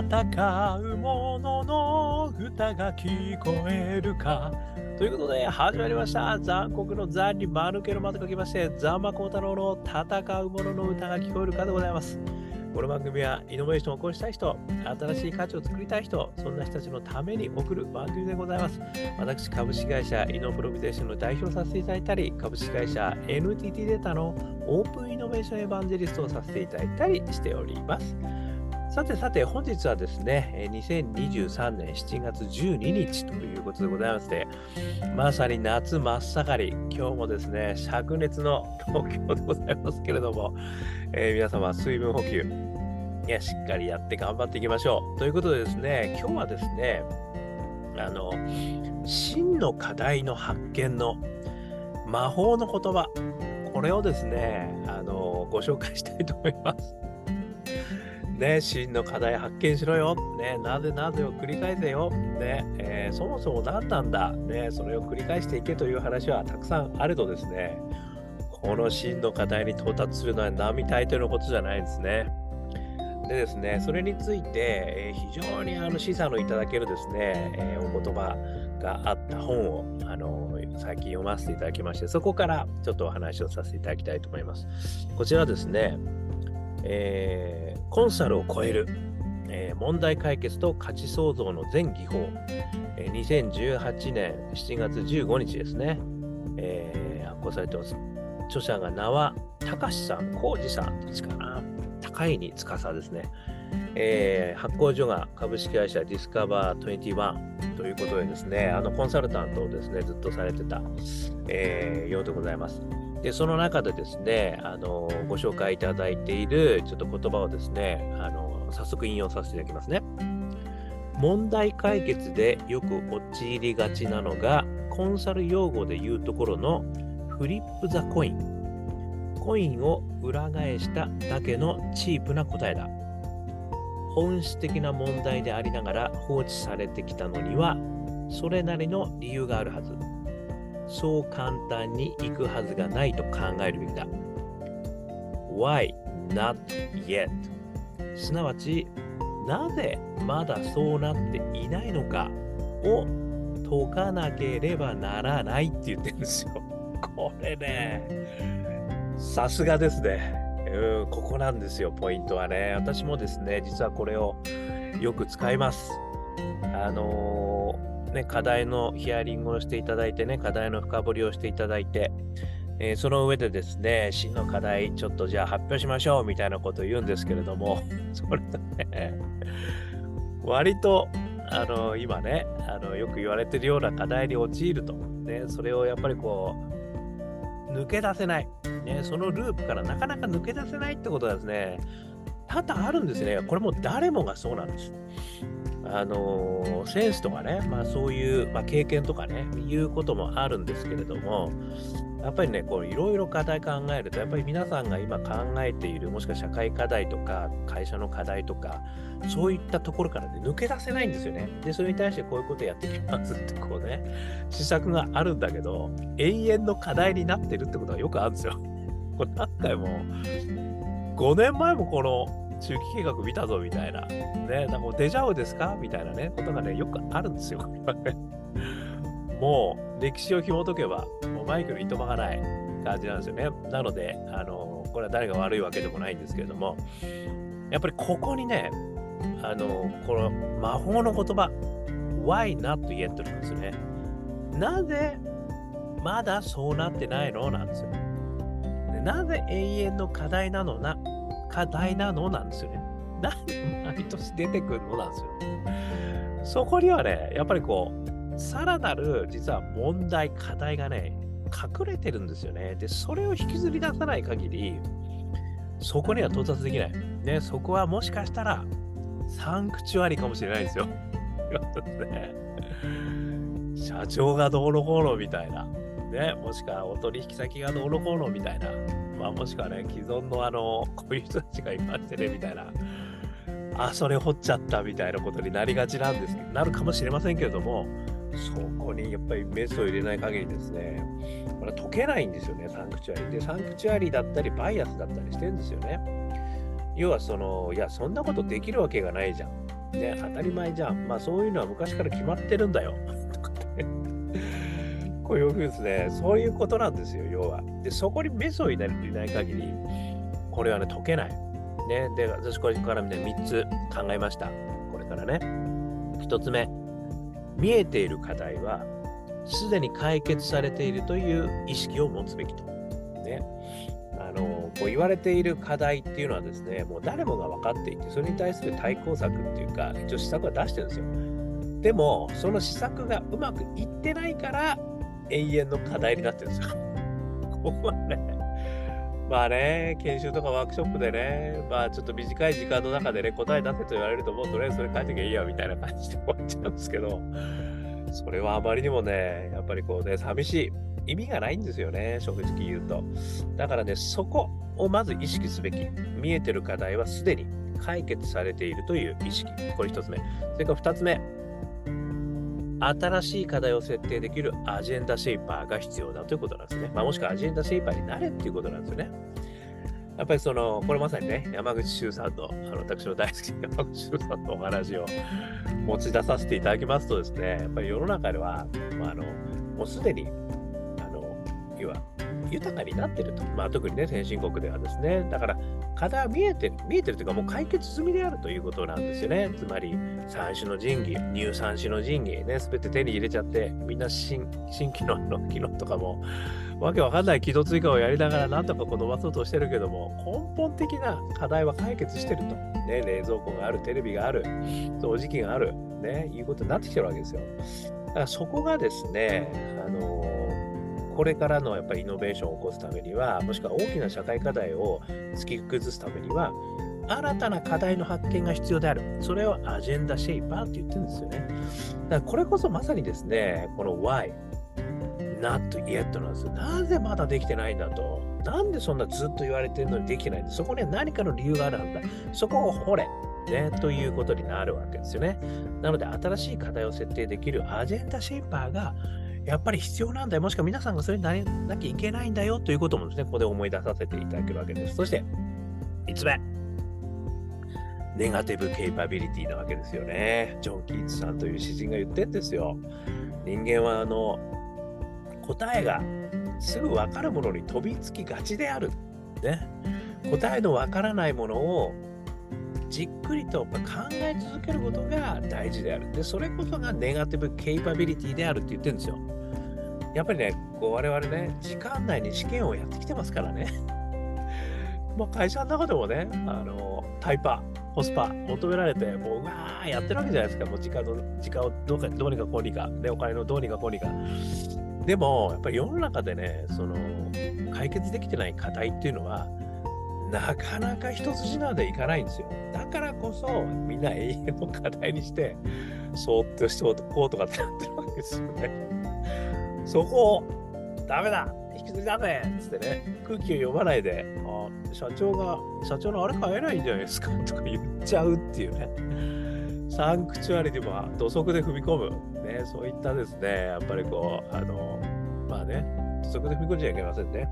戦う者のの歌が聞こえるか。ということで、始まりました。残酷の残に間抜けの間と書きまして、ザンマコウタロウの戦う者の歌が聞こえるかでございます。この番組はイノベーションを起こしたい人、新しい価値を作りたい人、そんな人たちのために送る番組でございます。私、株式会社イノプロビゼーションの代表させていただいたり、株式会社 NTT データのオープンイノベーションエヴァンジェリストをさせていただいたりしております。さてさて、本日はですね、2023年7月12日ということでございまして、まさに夏真っ盛り、今日もですね、灼熱の東京でございますけれども、えー、皆様、水分補給、いや、しっかりやって頑張っていきましょう。ということでですね、今日はですね、あの、真の課題の発見の魔法の言葉、これをですね、あの、ご紹介したいと思います。ね、真の課題発見しろよ。ね、なぜなぜを繰り返せよ。ね、えー、そもそも何なんだ。ね、それを繰り返していけという話はたくさんあるとですね、この真の課題に到達するのは並大抵のことじゃないですね。でですね、それについて、えー、非常にあの示唆のいただけるですね、えー、お言葉があった本を、あの最近読ませていただきまして、そこからちょっとお話をさせていただきたいと思います。こちらですね、えー、コンサルを超える、えー、問題解決と価値創造の全技法、えー、2018年7月15日ですね、えー、発行されてます。著者が名は、高橋さん、浩二さんたちかな。高いに司ですね。えー、発行所が株式会社ディスカバー21ということでですね、あのコンサルタントをですね、ずっとされてた、えー、ようでございます。で、その中でですね、あのご紹介いただいているちょっと言葉をですね、あの早速引用させていただきますね。問題解決でよく陥りがちなのが、コンサル用語で言うところのフリップ・ザ・コイン。コインを裏返しただけのチープな答えだ。本質的な問題でありながら放置されてきたのには、それなりの理由があるはず。そう簡単にいくはずがないと考えるべきだ。Why not yet? すなわち、なぜまだそうなっていないのかを解かなければならないって言ってるんですよ。これね、さすがですね。うん、ここなんですよ、ポイントはね。私もですね、実はこれをよく使います。あのー、ね、課題のヒアリングをしていただいてね、課題の深掘りをしていただいて、えー、その上でですね、真の課題、ちょっとじゃあ発表しましょうみたいなことを言うんですけれども、それね、割と、あの、今ねあの、よく言われてるような課題に陥ると、ね、それをやっぱりこう、抜け出せない、ね、そのループからなかなか抜け出せないってことがですね、多々あるんですね。これも誰もがそうなんです。あのセンスとかね、まあ、そういう、まあ、経験とかね、いうこともあるんですけれども、やっぱりね、こういろいろ課題考えると、やっぱり皆さんが今考えている、もしくは社会課題とか、会社の課題とか、そういったところからね、抜け出せないんですよね。で、それに対してこういうことやってきますって、こうね、施策があるんだけど、永遠の課題になってるってことがよくあるんですよ。これ何回も、5年前もこの中期計画見たぞみたいな、ね、なんかデジャブですか？みたいなね、ことがね、よくあるんですよ。もう歴史を紐解けば、もうマイクのいとまがない感じなんですよね。なので、あの、これは誰が悪いわけでもないんですけれども、やっぱりここにね、あの、この魔法の言葉、why not yet なんですよね。なぜまだそうなってないの？なんですよ。なぜ永遠の課題なの？な、課題なのなんですよね。なんで毎年出てくるのなんですよ。そこにはね、やっぱりこう、さらなる実は問題、課題がね、隠れてるんですよね。で、それを引きずり出さない限り、そこには到達できない。ね、そこはもしかしたら、サンクチュアリかもしれないですよ。社長がどうのこうのみたいな。ね、もしくはお取引先がどうのこうのみたいな。まあ、もしくはね、既存のあの、こういう人たちがいましてね、みたいな。あ、それ掘っちゃったみたいなことになりがちなんですけど、なるかもしれませんけれども、そこにやっぱりメスを入れない限りですね、これ解けないんですよね、サンクチュアリー。で、サンクチュアリーだったり、バイアスだったりしてるんですよね。要はその、いや、そんなことできるわけがないじゃん。ね、当たり前じゃん。まあそういうのは昔から決まってるんだよ。とかって。こういうふうですね、そういうことなんですよ、要は。で、そこにメスを入れない限り、これはね、解けない。ね、で、私これからね、3つ考えました。これからね。1つ目、見えている課題は、すでに解決されているという意識を持つべきと。ね。あのこう言われている課題っていうのはですね、もう誰もが分かっていて、それに対する対抗策っていうか、一応施策は出してるんですよ。でも、その施策がうまくいってないから、永遠の課題になってるんですよ。ここはね、まあね、研修とかワークショップでね、まあちょっと短い時間の中でね、答え出せと言われると、もうとりあえずそれ書いてきゃいいやみたいな感じで終わっちゃうんですけど、それはあまりにもね、やっぱりこうね、寂しい。意味がないんですよね、正直言うと。だからね、そこをまず意識すべき。見えてる課題はすでに解決されているという意識。これ一つ目。それから二つ目。新しい課題を設定できるアジェンダシェイパーが必要だということなんですね。まあ、もしくはアジェンダシェイパーになれっていうことなんですよね。やっぱりその、これまさにね、山口周さんの、あの私の大好きな山口周さんのお話を持ち出させていただきますとですね、やっぱり世の中では、まあ、あのもうすでに要は豊かになってると。まあ、特にね、先進国ではですね。だから、課題は見えてる、見えてるというか、もう解決済みであるということなんですよね。つまり、三種の神器、乳酸種の神器ね、すべて手に入れちゃって、みんな新新機能の機能とかも、わけわかんない軌道追加をやりながら、なんとかこう伸ばそうとしてるけども、根本的な課題は解決してると。ね、冷蔵庫がある、テレビがある、掃除機がある、ね、いうことになってきてるわけですよ。だからそこがですね、あのこれからのやっぱりイノベーションを起こすためには、もしくは大きな社会課題を突き崩すためには、新たな課題の発見が必要である。それをアジェンダシェイパーって言ってるんですよね。だからこれこそまさにですね、この Why, not yet なんですよ。なぜまだできてないんだと。なんでそんなずっと言われてるのにできないんだ。そこには何かの理由があるんだ。そこを掘れ。ね、ということになるわけですよね。なので、新しい課題を設定できるアジェンダシェイパーがやっぱり必要なんだよ。もしくは皆さんがそれになれなきゃいけないんだよということもですね、ここで思い出させていただけるわけです。そして、5つ目。ネガティブケイパビリティなわけですよね。ジョン・キーツさんという詩人が言ってんですよ。人間はあの答えがすぐ分かるものに飛びつきがちである。ね、答えの分からないものをじっくりと考え続けることが大事である。で、それこそがネガティブケイパビリティであるって言ってるんですよ。やっぱりね、こう我々ね、時間内に試験をやってきてますからね。まあ会社の中でもね、あの、タイパー、コスパ求められて、もううわーやってるわけじゃないですか。もう時間の、時間をどうかどうにかこうにか、ね、お金のどうにかこうにか。でも、やっぱり世の中でね、その、解決できてない課題っていうのは、なかなか一筋縄でいかないんですよ。だからこそ、みんな永遠の課題にして、そーっとしておこうとかってなってるわけですよね。そこを、ダメだ引きずりだぜつってね、空気を読まないで、社長が、社長のあれ買えないんじゃないですかとか言っちゃうっていうね。サンクチュアリでも土足で踏み込む。ね、そういったですね、やっぱりこう、あの、まあね、土足で踏み込んじゃいけませんね。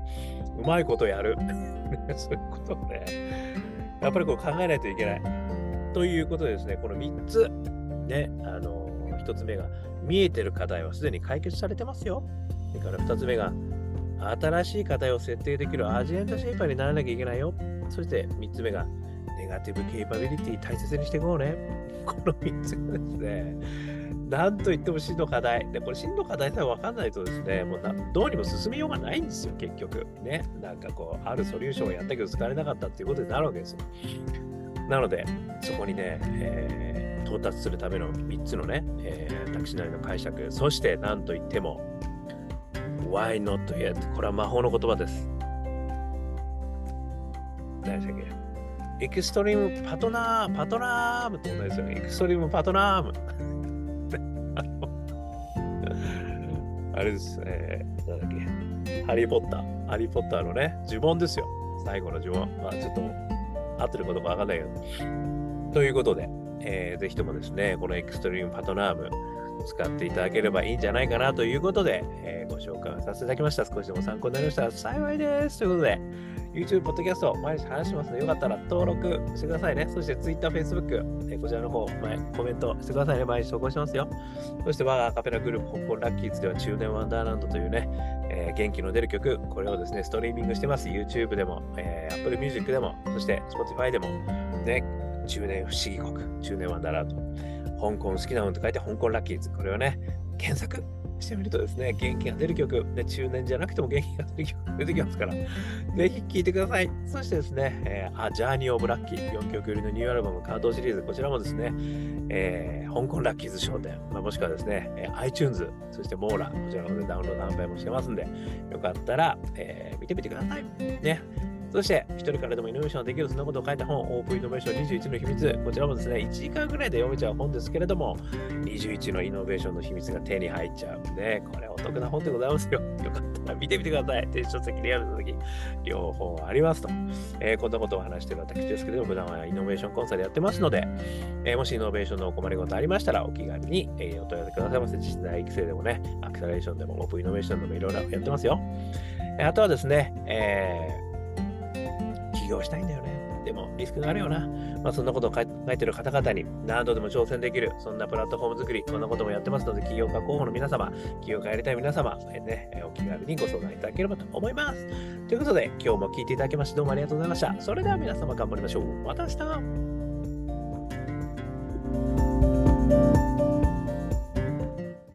うまいことやる。そういうことをね、やっぱりこう考えないといけない。ということでですね、この3つ、ね、あの、1つ目が、見えてる課題はすでに解決されてますよ。それから2つ目が、新しい課題を設定できるアジェンダシェイパーにならなきゃいけないよ。そして3つ目が、ネガティブケイパビリティ大切にしていこうね。この3つがですね、なんといっても真の課題。で、これ真の課題さえ分かんないとですね、もうなどうにも進めようがないんですよ、結局。ね。なんかこう、あるソリューションをやったけど使われなかったっていうことになるわけですよ。なので、そこにね、えー、到達するための3つのね、えー、私なりの解釈、そして何といっても、Why not yet? これは魔法の言葉です。何でしたっけ？エクストリームパトナー、パトナームと同じですよね。エクストリームパトナーム。あれです、えー、なんだっけ、ハリー・ポッター、ハリー・ポッターのね、呪文ですよ。最後の呪文。まあちょっと、合ってることかわかんないけど。ということで、えー、ぜひともですね、このエクストリームパトナーム、使っていただければいいんじゃないかなということで、えー、ご紹介させていただきました。少しでも参考になりましたら幸いです。ということで、YouTube、ポッドキャスト、毎日話しますので、よかったら登録してくださいね。そして Twitter、Facebook、えーこちらの方、前コメントしてくださいね。毎日投稿しますよ。そして我がアカペラグループ、香港ラッキーズでは中年ワンダーランドというね、えー元気の出る曲、これをですね、ストリーミングしてます。YouTube でも、えー Apple Music でも、そして Spotify でも、ね、中年不思議国、中年ワンダーランド、香港好きなのと書いて香港ラッキーズ、これをね、検索してみるとですね、元気が出る曲、ね、中年じゃなくても元気が出る曲出てきますから、ぜひ聴いてください。そしてですね、えー、あ、ジャーニー・オブ・ラッキー、4曲売りのニューアルバム、カードシリーズ、こちらもですね、えー香港ラッキーズ商店、まあ、もしくはですね、えー iTunes、そしてモーラ、こちらの方でダウンロード販売もしてますんで、よかったら、えー見てみてください。ね。そして、一人からでもイノベーションができる、そんなことを書いた本、オープンイノベーション21の秘密。こちらもですね、1時間ぐらいで読めちゃう本ですけれども、21のイノベーションの秘密が手に入っちゃうんで、これお得な本でございますよ。よかったら見てみてください。電子書籍、リアル書籍、両方ありますと。えーこんなことを話している私ですけれども、普段はイノベーションコンサルやってますので、えーもしイノベーションのお困りごとありましたら、お気軽に、えーお問い合わせくださいませ。実在育成でもね、アクセラレーションでも、オープンイノベーションでもいろいろやってますよ。えーあとはですね、えー業したいんだよね。でもリスクがあるよな。まあ、そんなことを考えてる方々に何度でも挑戦できる、そんなプラットフォーム作り、こんなこともやってますので、起業家候補の皆様、起業家やりたい皆様、えね、お気軽にご相談いただければと思います。ということで、今日も聞いていただきまして、どうもありがとうございました。それでは皆様頑張りましょう。また明日